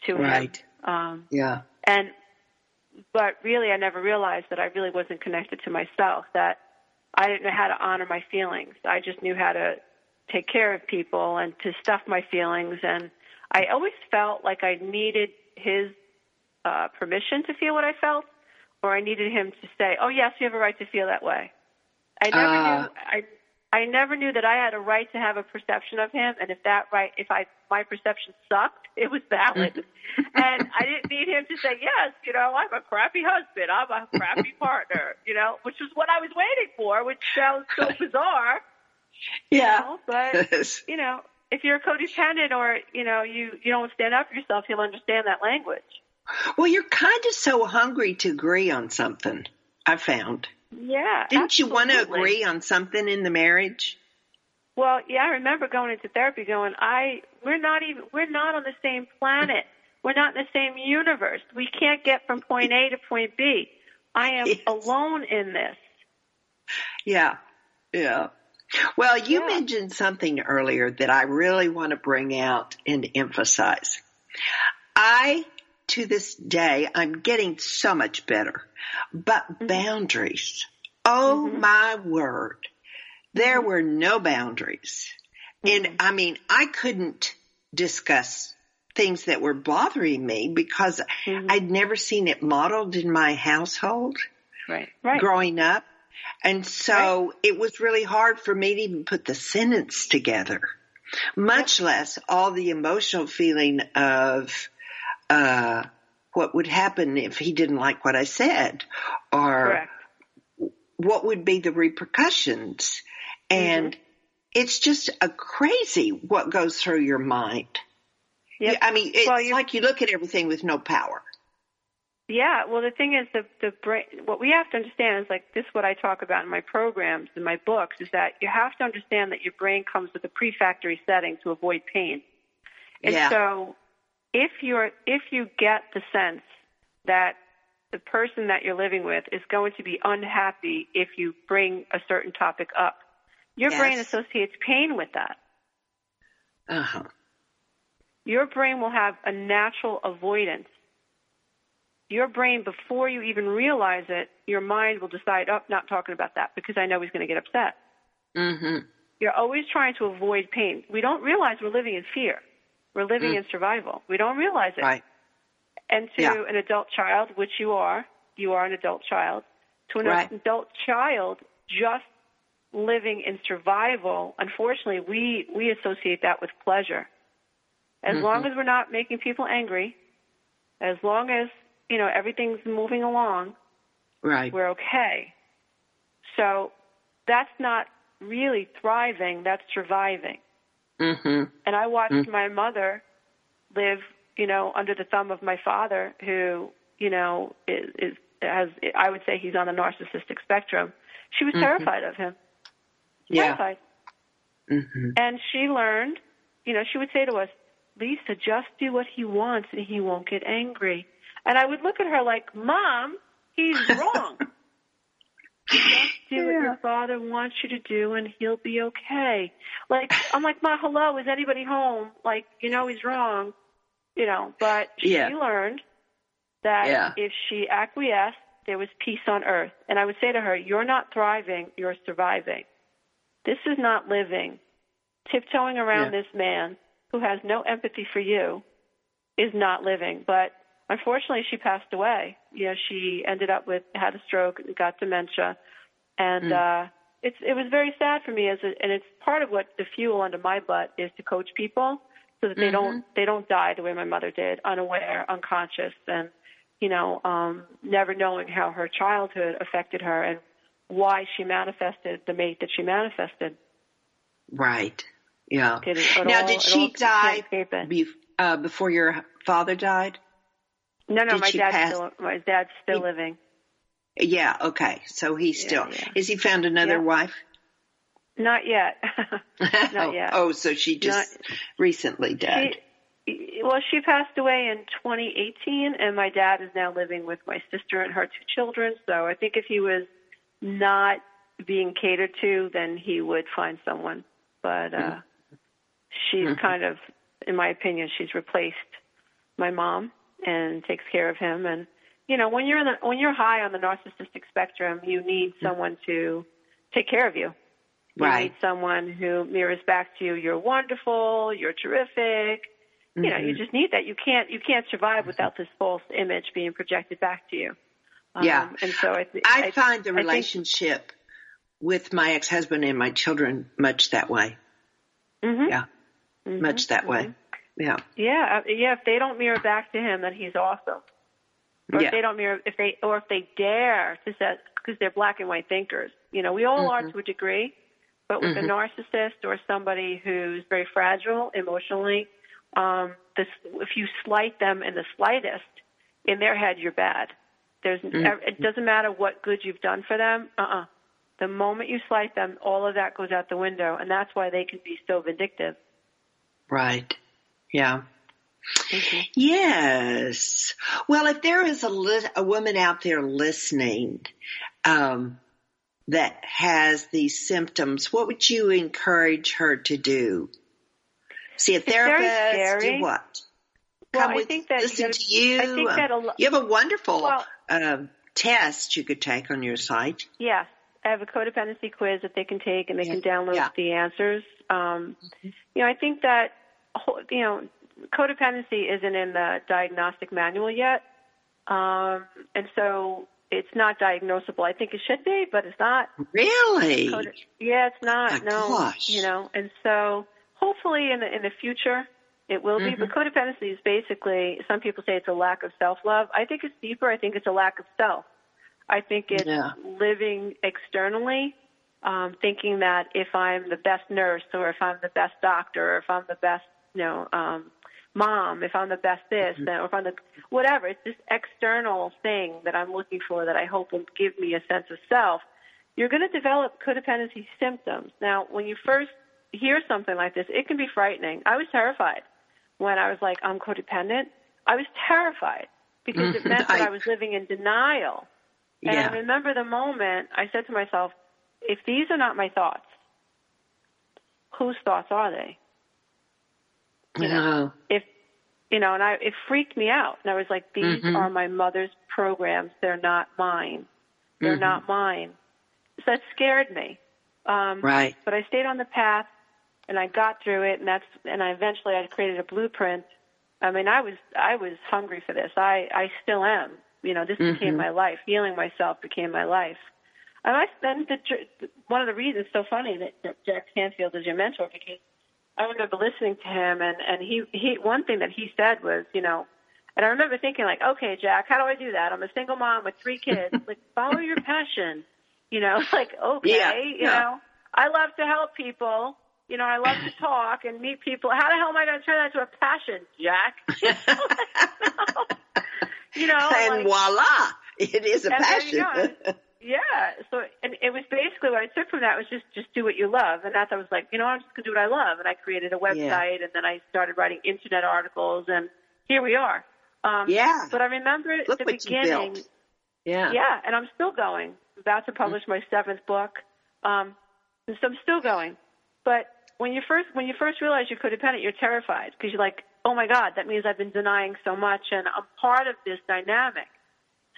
to right. him. Um, yeah. And but really, I never realized that I really wasn't connected to myself. That I didn't know how to honor my feelings. I just knew how to take care of people and to stuff my feelings. And I always felt like I needed his uh, permission to feel what I felt, or I needed him to say, "Oh yes, you have a right to feel that way." I never Uh. knew. I I never knew that I had a right to have a perception of him, and if that right, if I my perception sucked, it was valid, and I didn't need him to say, "Yes, you know, I'm a crappy husband, I'm a crappy partner," you know, which was what I was waiting for, which sounds so bizarre, you Yeah. know, but you know, if you're a codependent or you know you you don't stand up for yourself, you'll understand that language. well, you're kind of so hungry to agree on something. I found. Yeah. Didn't you want to agree on something in the marriage? Well, yeah, I remember going into therapy going, I we're not even we're not on the same planet. We're not in the same universe. We can't get from point A to point B. I am Yes. alone in this. Yeah. Yeah. Well, you Yeah. mentioned something earlier that I really want to bring out and emphasize. I, to this day, I'm getting so much better, but boundaries. Oh Mhm. my word. There were no boundaries. And I mean, I couldn't discuss things that were bothering me because Mhm. I'd never seen it modeled in my household Right. Right. growing up. And so it was really hard for me to even put the sentence together, much less all the emotional feeling of, uh, what would happen if he didn't like what I said or Correct. what would be the repercussions. And it's just a crazy what goes through your mind. Yep. I mean, it's Well, like you look at everything with no power. Yeah, well, the thing is, the the brain. What we have to understand is like this. What I talk about in my programs, in my books, is that you have to understand that your brain comes with a prefactory setting to avoid pain. And Yeah. so, if you're if you get the sense that the person that you're living with is going to be unhappy if you bring a certain topic up, your brain associates pain with that. Uh huh. Your brain will have a natural avoidance. Your brain, before you even realize it, your mind will decide, oh, not talking about that because I know he's going to get upset. Mm-hmm. You're always trying to avoid pain. We don't realize we're living in fear. We're living in survival. We don't realize it. Mm. Right. And to Yeah. an adult child, which you are, you are an adult child, to an Right. adult child just living in survival, unfortunately, we, we associate that with pleasure. As Mm-hmm. long as we're not making people angry, as long as, you know, everything's moving along, Right. we're okay. So that's not really thriving, that's surviving. Mm-hmm. And I watched my mother live, you know, under the thumb of my father, who, you know, is, is has I would say he's on the narcissistic spectrum. She was terrified of him. Yeah. Terrified. Mm-hmm. And she learned, you know, she would say to us, Lisa, just do what he wants and he won't get angry. And I would look at her like, Mom, he's wrong. just do what your father wants you to do and he'll be okay. Like, I'm like, Ma, hello, is anybody home? Like, you know he's wrong. You know, but she Yeah. learned that Yeah. if she acquiesced, there was peace on earth. And I would say to her, You're not thriving, you're surviving. This is not living. Tiptoeing around Yeah. this man who has no empathy for you is not living. But unfortunately, she passed away. You know, she ended up with had a stroke, and got dementia, and uh, it's it was very sad for me. As a, and it's part of what the fuel under my butt is to coach people so that they don't they don't die the way my mother did, unaware, unconscious, and you know, um, never knowing how her childhood affected her and why she manifested the mate that she manifested. Right. Yeah. It, it now, all- did she all- die can't escape it. be, uh, before your father died? No, no, did my dad's pass- still my dad's still He- living. Yeah. Okay. So he's Yeah, still. yeah. Has he found another Yeah. wife? Not yet. oh, yet. oh, so she just Not- recently died. She, well, she passed away in 2018, and my dad is now living with my sister and her two children. So I think if he was not being catered to, then he would find someone. But uh, mm-hmm. she's mm-hmm. kind of, in my opinion, she's replaced my mom and takes care of him. And you know, when you're in the, when you're high on the narcissistic spectrum, you need mm-hmm. someone to take care of you. You right. need someone who mirrors back to you, "You're wonderful. You're terrific." Mm-hmm. You know, you mm-hmm. just need that. You can't you can't survive without this false image being projected back to you. Um, yeah. And so I, th- I, I find the relationship think, with my ex-husband and my children much that way. Mm-hmm. Yeah. Mm-hmm. Much that way. Mm-hmm. Yeah. Yeah. Uh, yeah. If they don't mirror back to him, then he's awesome. Or yeah. if they don't mirror, if they, or if they dare to say, because they're black and white thinkers. You know, we all are mm-hmm. to a degree, but with a narcissist or somebody who's very fragile emotionally, um, this, if you slight them in the slightest, in their head, you're bad. There's, mm-hmm. it doesn't matter what good you've done for them. Uh-uh. The moment you slight them, all of that goes out the window, and that's why they can be so vindictive. Right. Yeah. Mm-hmm. Yes. Well, if there is a, li- a woman out there listening um, that has these symptoms, what would you encourage her to do? See a therapist? Do what? Well, Come I with, think that listen to you. I think that a, you have a wonderful well, uh, test you could take on your site. Yes. I have a codependency quiz that they can take and they yeah. can download yeah. the answers. Um, mm-hmm. You know, I think that, you know, codependency isn't in the diagnostic manual yet. Um, and so it's not diagnosable. I think it should be, but it's not. Really? Code- yeah, it's not. My no. Gosh. You know, and so hopefully in the in the future it will mm-hmm. be. But codependency is basically some people say it's a lack of self love. I think it's deeper. I think it's a lack of self. I think it's yeah. living externally, um, thinking that if I'm the best nurse or if I'm the best doctor or if I'm the best, you know, um, mom, if I'm the best this, mm-hmm. or if I'm the whatever. It's this external thing that I'm looking for that I hope will give me a sense of self. You're going to develop codependency symptoms. Now, when you first hear something like this, it can be frightening. I was terrified when I was like, I'm codependent. I was terrified because it meant that I was living in denial. And yeah. I remember the moment I said to myself, if these are not my thoughts, whose thoughts are they? You know, if you know, and I it freaked me out, and I was like, these mm-hmm. are my mother's programs. They're not mine. They're mm-hmm. not mine. So that scared me. Um, right. But I stayed on the path, and I got through it, and that's and I eventually I created a blueprint. I mean, I was I was hungry for this. I I still am. You know, this mm-hmm. became my life. Healing myself became my life. And I then the, one of the reasons so funny that, that Jack Canfield is your mentor because I remember listening to him, and and he he one thing that he said was, you know, and I remember thinking like, okay, Jack, how do I do that? I'm a single mom with three kids. like, follow your passion. You know, like okay, yeah, you yeah. know, I love to help people. You know, I love to talk and meet people. How the hell am I going to turn that into a passion, Jack? you know, and like, voila, it is a passion. There you go. Yeah. So, and it was basically what I took from that was just just do what you love, and that's I was like, you know, I'm just gonna do what I love, and I created a website, Yeah. and then I started writing internet articles, and here we are. Um, Yeah. But I remember at Look the what you beginning. built. Yeah. Yeah, and I'm still going. About to publish my seventh book, um, and so I'm still going. But when you first when you first realize you're codependent, you're terrified because you're like, oh my god, that means I've been denying so much, and I'm part of this dynamic.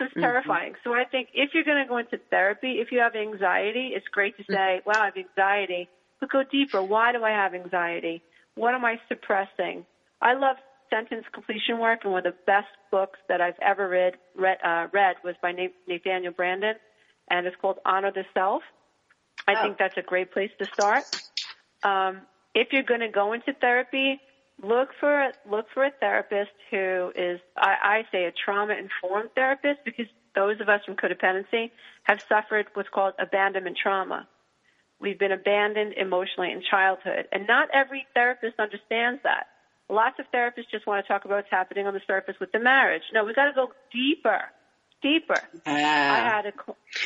So it's Mhm. terrifying. So I think if you're going to go into therapy, if you have anxiety, it's great to say, wow, I have anxiety, but go deeper. Why do I have anxiety? What am I suppressing? I love sentence completion work, and one of the best books that I've ever read read, uh, read was by Na- Nathaniel Branden, and it's called Honor the Self. I Oh. think that's a great place to start. Um, if you're going to go into therapy, look for look for a therapist who is I, I say a trauma informed therapist because those of us from codependency have suffered what's called abandonment trauma. We've been abandoned emotionally in childhood, and not every therapist understands that. Lots of therapists just want to talk about what's happening on the surface with the marriage. No, we've got to go deeper, deeper. Ah. I had a,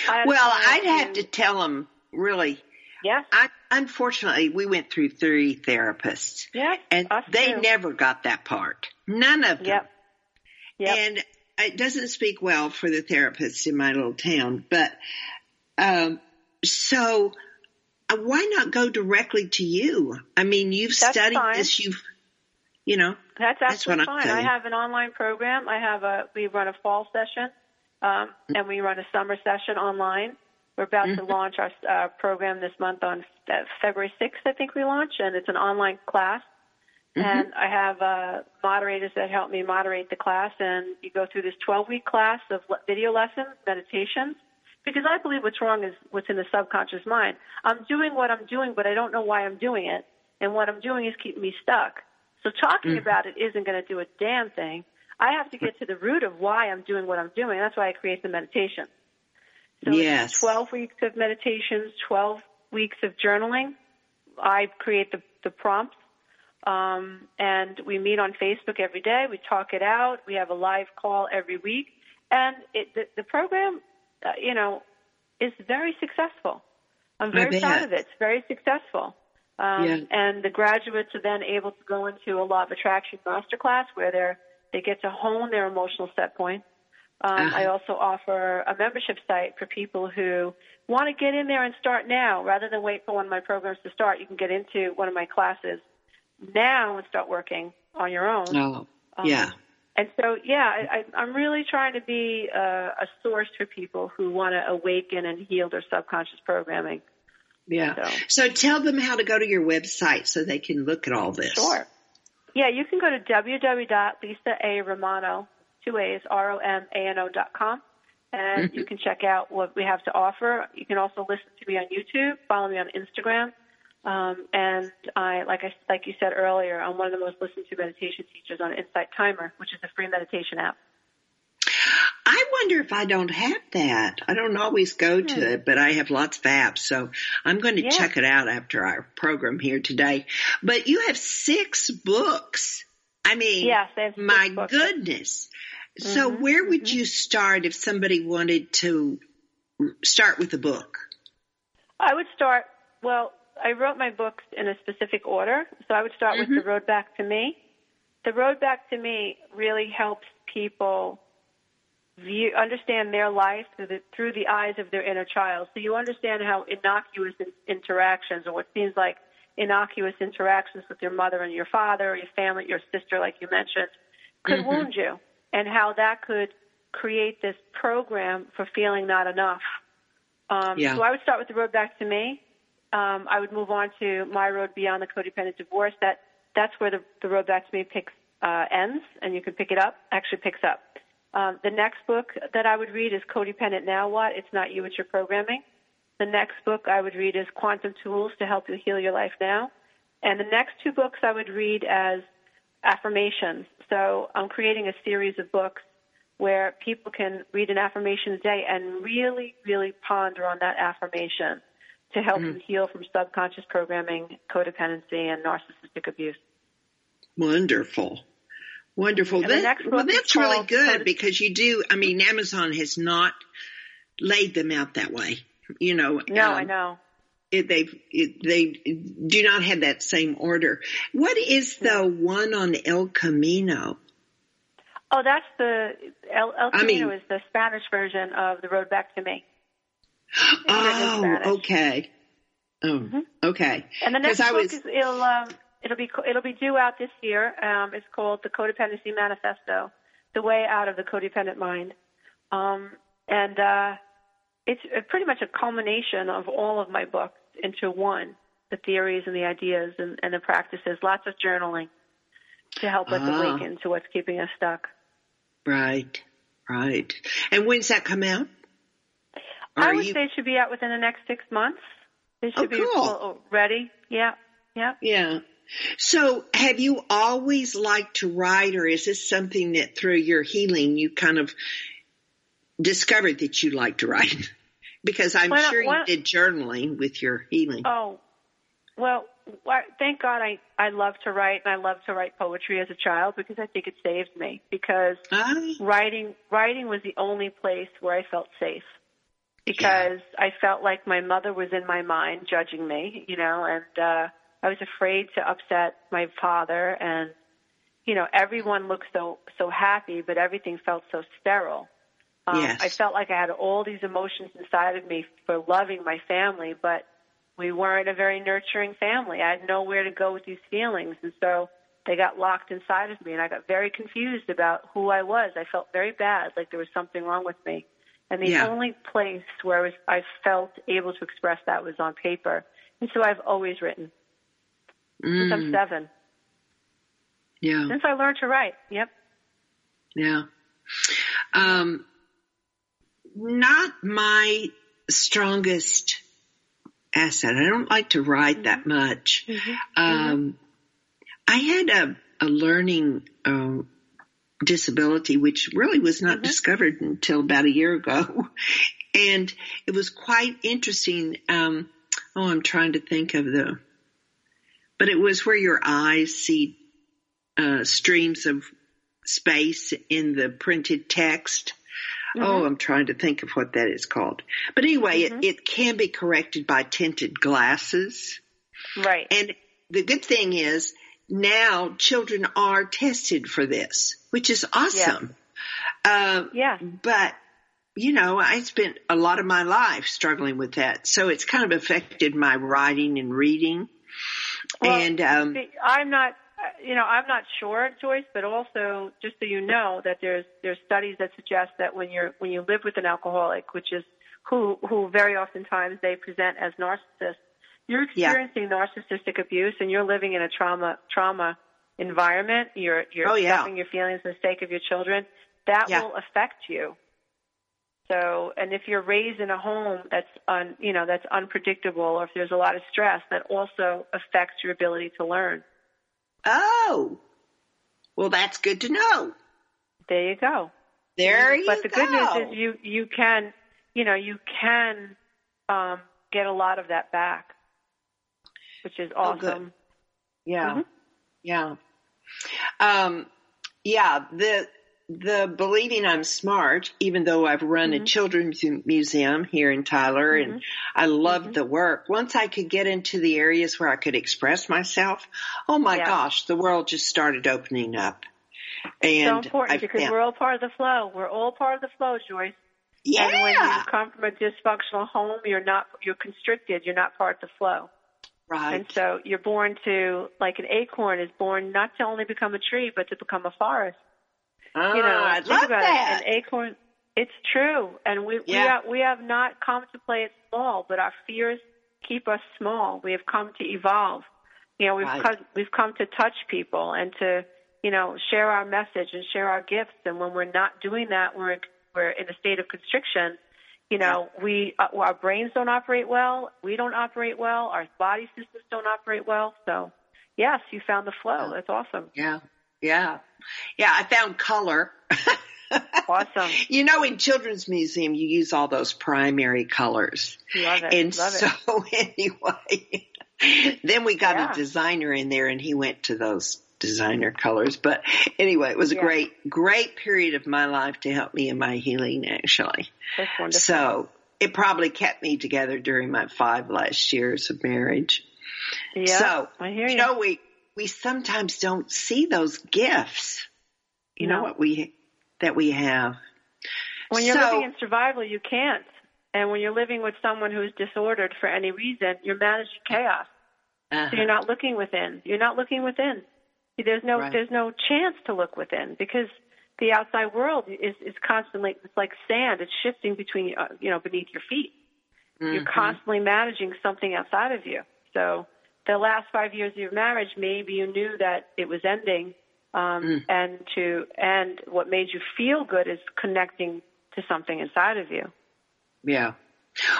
I had well, I'd have to tell them really. Yes. I, unfortunately, we went through three therapists, Yes. and they too. never got that part. None of them. Yep. Yep. And it doesn't speak well for the therapists in my little town, but, um, so uh, why not go directly to you? I mean, you've That's studied fine. this, you've, you know, That's That's what absolutely I'm fine. I have an online program. I have a we run a fall session, um, and we run a summer session online. We're about to Mhm. launch our uh, program this month on uh, February 6th, I think we launch, and it's an online class. Mhm. And I have uh, moderators that help me moderate the class, and you go through this 12-week class of video lessons, meditations, because I believe what's wrong is what's in the subconscious mind. I'm doing what I'm doing, but I don't know why I'm doing it, and what I'm doing is keeping me stuck. So talking Mhm. about it isn't going to do a damn thing. I have to get to the root of why I'm doing what I'm doing. That's why I create the meditation. So Yes. it's 12 weeks of meditations, 12 weeks of journaling. I create the, the prompts. Um, and we meet on Facebook every day. We talk it out. We have a live call every week. And it, the, the program, uh, you know, is very successful. I'm very proud of it. It's very successful. Um, Yeah. And the graduates are then able to go into a law of attraction masterclass where they're, they get to hone their emotional set points. Um, Uh-huh. I also offer a membership site for people who want to get in there and start now rather than wait for one of my programs to start. You can get into one of my classes now and start working on your own. oh, Um, yeah. And so, yeah, I, I'm really trying to be uh, a source for people who want to awaken and heal their subconscious programming. Yeah. So, So tell them how to go to your website so they can look at all this. sure. Yeah, you can go to www.lisaaRomano, two A's, com, and Mm-hmm. you can check out what we have to offer. You can also listen to me on YouTube, follow me on Instagram, um, and I, like I, like you said earlier, I'm one of the most listened to meditation teachers on Insight Timer, which is a free meditation app. I wonder if I don't have that. I don't always go to Hmm. it, but I have lots of apps, so I'm going to Yeah. check it out after our program here today. But you have six books. I mean, Yes, I have six my goodness. So Mhm, where would mhm. you start if somebody wanted to start with a book? I would start, well, I wrote my books in a specific order, so I would start with Mhm. The Road Back to Me. The Road Back to Me really helps people view, understand their life through the, through the eyes of their inner child. So you understand how innocuous interactions, or what seems like innocuous interactions with your mother and your father, or your family, your sister, like you mentioned, could Mhm. wound you, and how that could create this program for feeling not enough. Um, Yeah. So I would start with the road back to me. Um, I would move on to my road beyond the codependent divorce. That that's where the, the road back to me picks uh, ends, and you can pick it up. Actually, picks up. Um, the next book that I would read is Codependent Now What? It's Not You, It's Your Programming. The next book I would read is Quantum Tools to Help You Heal Your Life Now. And the next two books I would read as affirmations. So I'm creating a series of books where people can read an affirmation a day and really, really ponder on that affirmation to help Mhm. them heal from subconscious programming, codependency, and narcissistic abuse. Wonderful. Wonderful. That- next well, that's really good because you do, I mean, Amazon has not laid them out that way. You know, No, um, I know. It, they it, they do not have that same order. What is the one on El Camino? Oh, that's the El, El I Camino mean- is the Spanish version of the Road Back to Me. Oh, okay. Oh, Mhm. okay. And the next I book was- is it'll um, it'll be it'll be due out this year. Um, it's called the Codependency Manifesto: The Way Out of the Codependent Mind, um, and uh, it's pretty much a culmination of all of my books into one: the theories and the ideas and, and the practices. Lots of journaling to help us Ah. awaken to what's keeping us stuck. Right, right. And when's that come out? Or I would you- say it should be out within the next six months. It should Oh, be cool. well, ready. Yeah, yeah. Yeah. So have you always liked to write or is this something that through your healing you kind of discovered that you like to write? because I'm not- sure you why did journaling with your healing. Oh, well, thank God I I love to write and I love to write poetry as a child because I think it saved me because Ah, writing writing was the only place where I felt safe because I felt like my mother was in my mind judging me, you know, and uh I was afraid to upset my father and you know, everyone looked so so happy, but everything felt so sterile. Um, Yes. I felt like I had all these emotions inside of me for loving my family, but we weren't a very nurturing family. I had nowhere to go with these feelings, and so they got locked inside of me, and I got very confused about who I was. I felt very bad, like there was something wrong with me. And the Yeah. only place where I, was, I felt able to express that was on paper, and so I've always written since I'm Mm, seven. yeah. Since I learned to write. Yep. Yeah. Um, not my strongest asset. I don't like to write that much. Um, I had a, a learning um, disability, which really was not discovered until about a year ago. And it was quite interesting. Um, oh, I'm trying to think of the, but it was where your eyes see uh, streams of space in the printed text. Oh, I'm trying to think of what that is called. But anyway, it, it can be corrected by tinted glasses. Right. And the good thing is now children are tested for this, which is awesome. Uh, yeah. but you know, I spent a lot of my life struggling with that. So it's kind of affected my writing and reading. Well, and, um, I'm not, you know, I'm not sure, Joyce, but also just so you know that there's there's studies that suggest that when you're when you live with an alcoholic, which is who who very oftentimes they present as narcissists, you're Yeah. experiencing narcissistic abuse and you're living in a trauma trauma environment. You're you're Oh, yeah. stuffing your feelings for the sake of your children. That Yeah. will affect you. So, and if you're raised in a home that's un, you know, that's unpredictable, or if there's a lot of stress, that also affects your ability to learn. Oh, well, that's good to know. There you go. There you but the go. good news is you you can, you know, you can um, get a lot of that back, which is Oh, awesome. Yeah. Mhm. Yeah. Um, yeah, the, the believing I'm smart, even though I've run a mm-hmm. children's museum here in Tyler and mm-hmm. I loved mm-hmm. the work. Once I could get into the areas where I could express myself, oh my Yeah. gosh, the world just started opening up. And so important I because found- we're all part of the flow. We're all part of the flow, Joyce. yeah, And when you come from a dysfunctional home, you're not you're constricted. You're not part of the flow. right. And so you're born to, like an acorn is born not to only become a tree, but to become a forest. Oh, You know, I think love about that. it. An acorn, it's true. And we, we, Yeah. have, we have not come to play it small, but our fears keep us small. We have come to evolve. You know, we've, Right. come, we've come to touch people and to, you know, share our message and share our gifts. And when we're not doing that, we're, we're in a state of constriction. You know, we uh, our brains don't operate well. We don't operate well. Our body systems don't operate well. So, yes, you found the flow. That's awesome. Yeah. Yeah. Yeah. I found color. Awesome. You know, in children's museum, you use all those primary colors. Love it. And Love so it. anyway, then we got Yeah. a designer in there and he went to those designer colors. But anyway, it was a Yeah. great, great period of my life to help me in my healing actually. That's wonderful. So it probably kept me together during my five last years of marriage. yeah, so, I hear you you. know, we, we sometimes don't see those gifts, you know, what we, that we have. when you're so- living in survival, you can't. And when you're living with someone who's disordered for any reason, you're managing chaos. Uh-huh. So you're not looking within. You're not looking within. There's no Right. there's no chance to look within because the outside world is is constantly it's like sand. It's shifting between uh, you know beneath your feet. You're Mhm. constantly managing something outside of you. So the last five years of your marriage, maybe you knew that it was ending, um, Mm. and to and what made you feel good is connecting to something inside of you. Yeah.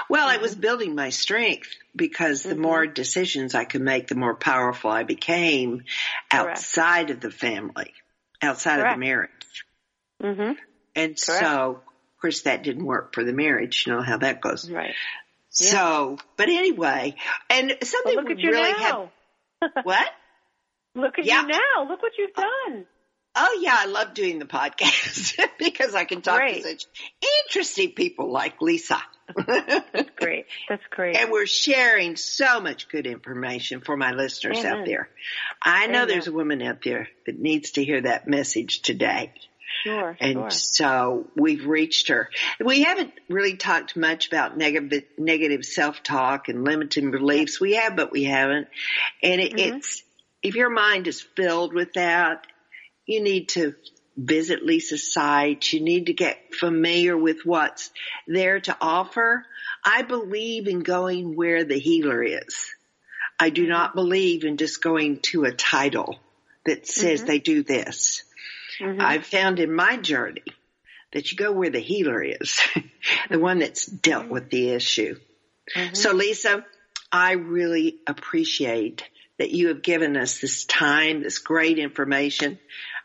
Well, I Mm-hmm. was building my strength because the more decisions I could make, the more powerful I became Correct. outside of the family, outside of the marriage. hmm And Correct. so, of course, that didn't work for the marriage. You know how that goes. Right. So, but anyway, and Well, something look we at you really now. have, what? look at Yeah. you now. Look what you've oh. done. Oh yeah, I love doing the podcast because I can talk Great. to such interesting people like Lisa. That's great. That's great. And we're sharing so much good information for my listeners Amen. out there. I know Amen. there's a woman out there that needs to hear that message today. Sure, And sure. so we've reached her. We haven't really talked much about negative, negative self-talk and limiting beliefs. We have, but we haven't. And it, Mhm. it's, if your mind is filled with that, you need to visit Lisa's site. You need to get familiar with what's there to offer. I believe in going where the healer is. I do not believe in just going to a title that says Mhm. they do this. Mhm. I've found in my journey that you go where the healer is, the one that's dealt with the issue. Mhm. So Lisa, I really appreciate that you have given us this time, this great information.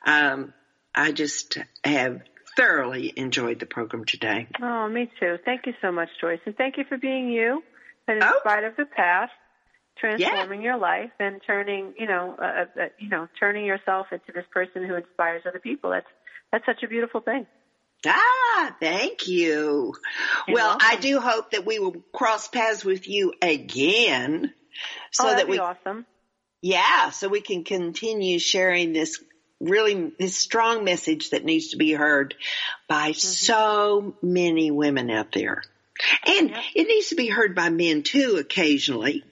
Um, I just have thoroughly enjoyed the program today. Oh, me too. Thank you so much, Joyce, and thank you for being you. And in Oh. spite of the past, transforming your life and turning, you know, uh, uh, you know, turning yourself into this person who inspires other people. That's that's such a beautiful thing. Ah, thank you. You're well, I do hope that we will cross paths with you again so oh, that be we awesome. Yeah, so we can continue sharing this really this strong message that needs to be heard by so many women out there. And Yep. it needs to be heard by men too occasionally.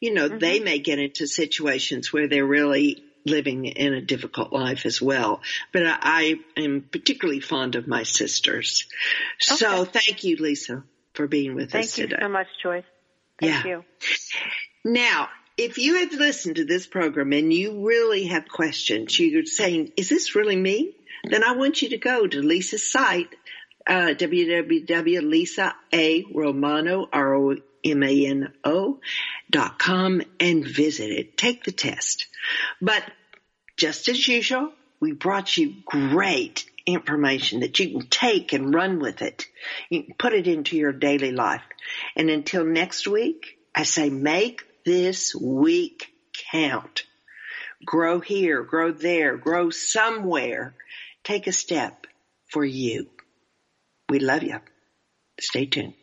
You know, they Mhm. may get into situations where they're really living in a difficult life as well. But I, I am particularly fond of my sisters. So thank you, Lisa, for being with us today. Thank you so much, Joyce. Thank Yeah. you. Now, if you have listened to this program and you really have questions, you're saying, is this really me? Then I want you to go to Lisa's site, uh, www.lisaromano, R-O-M-A-N-O dot com and visit it. Take the test. But just as usual, we brought you great information that you can take and run with it. You can put it into your daily life. And until next week, I say make this week count. Grow here, grow there, grow somewhere. Take a step for you. We love you. Stay tuned.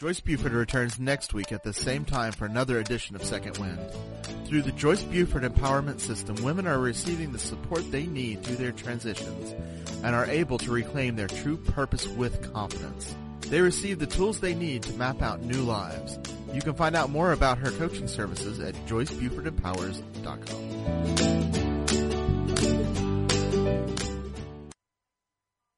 Joyce Buford returns next week at the same time for another edition of Second Wind. Through the Joyce Buford Empowerment System, women are receiving the support they need through their transitions and are able to reclaim their true purpose with confidence. They receive the tools they need to map out new lives. You can find out more about her coaching services at joycebufordempowers.com.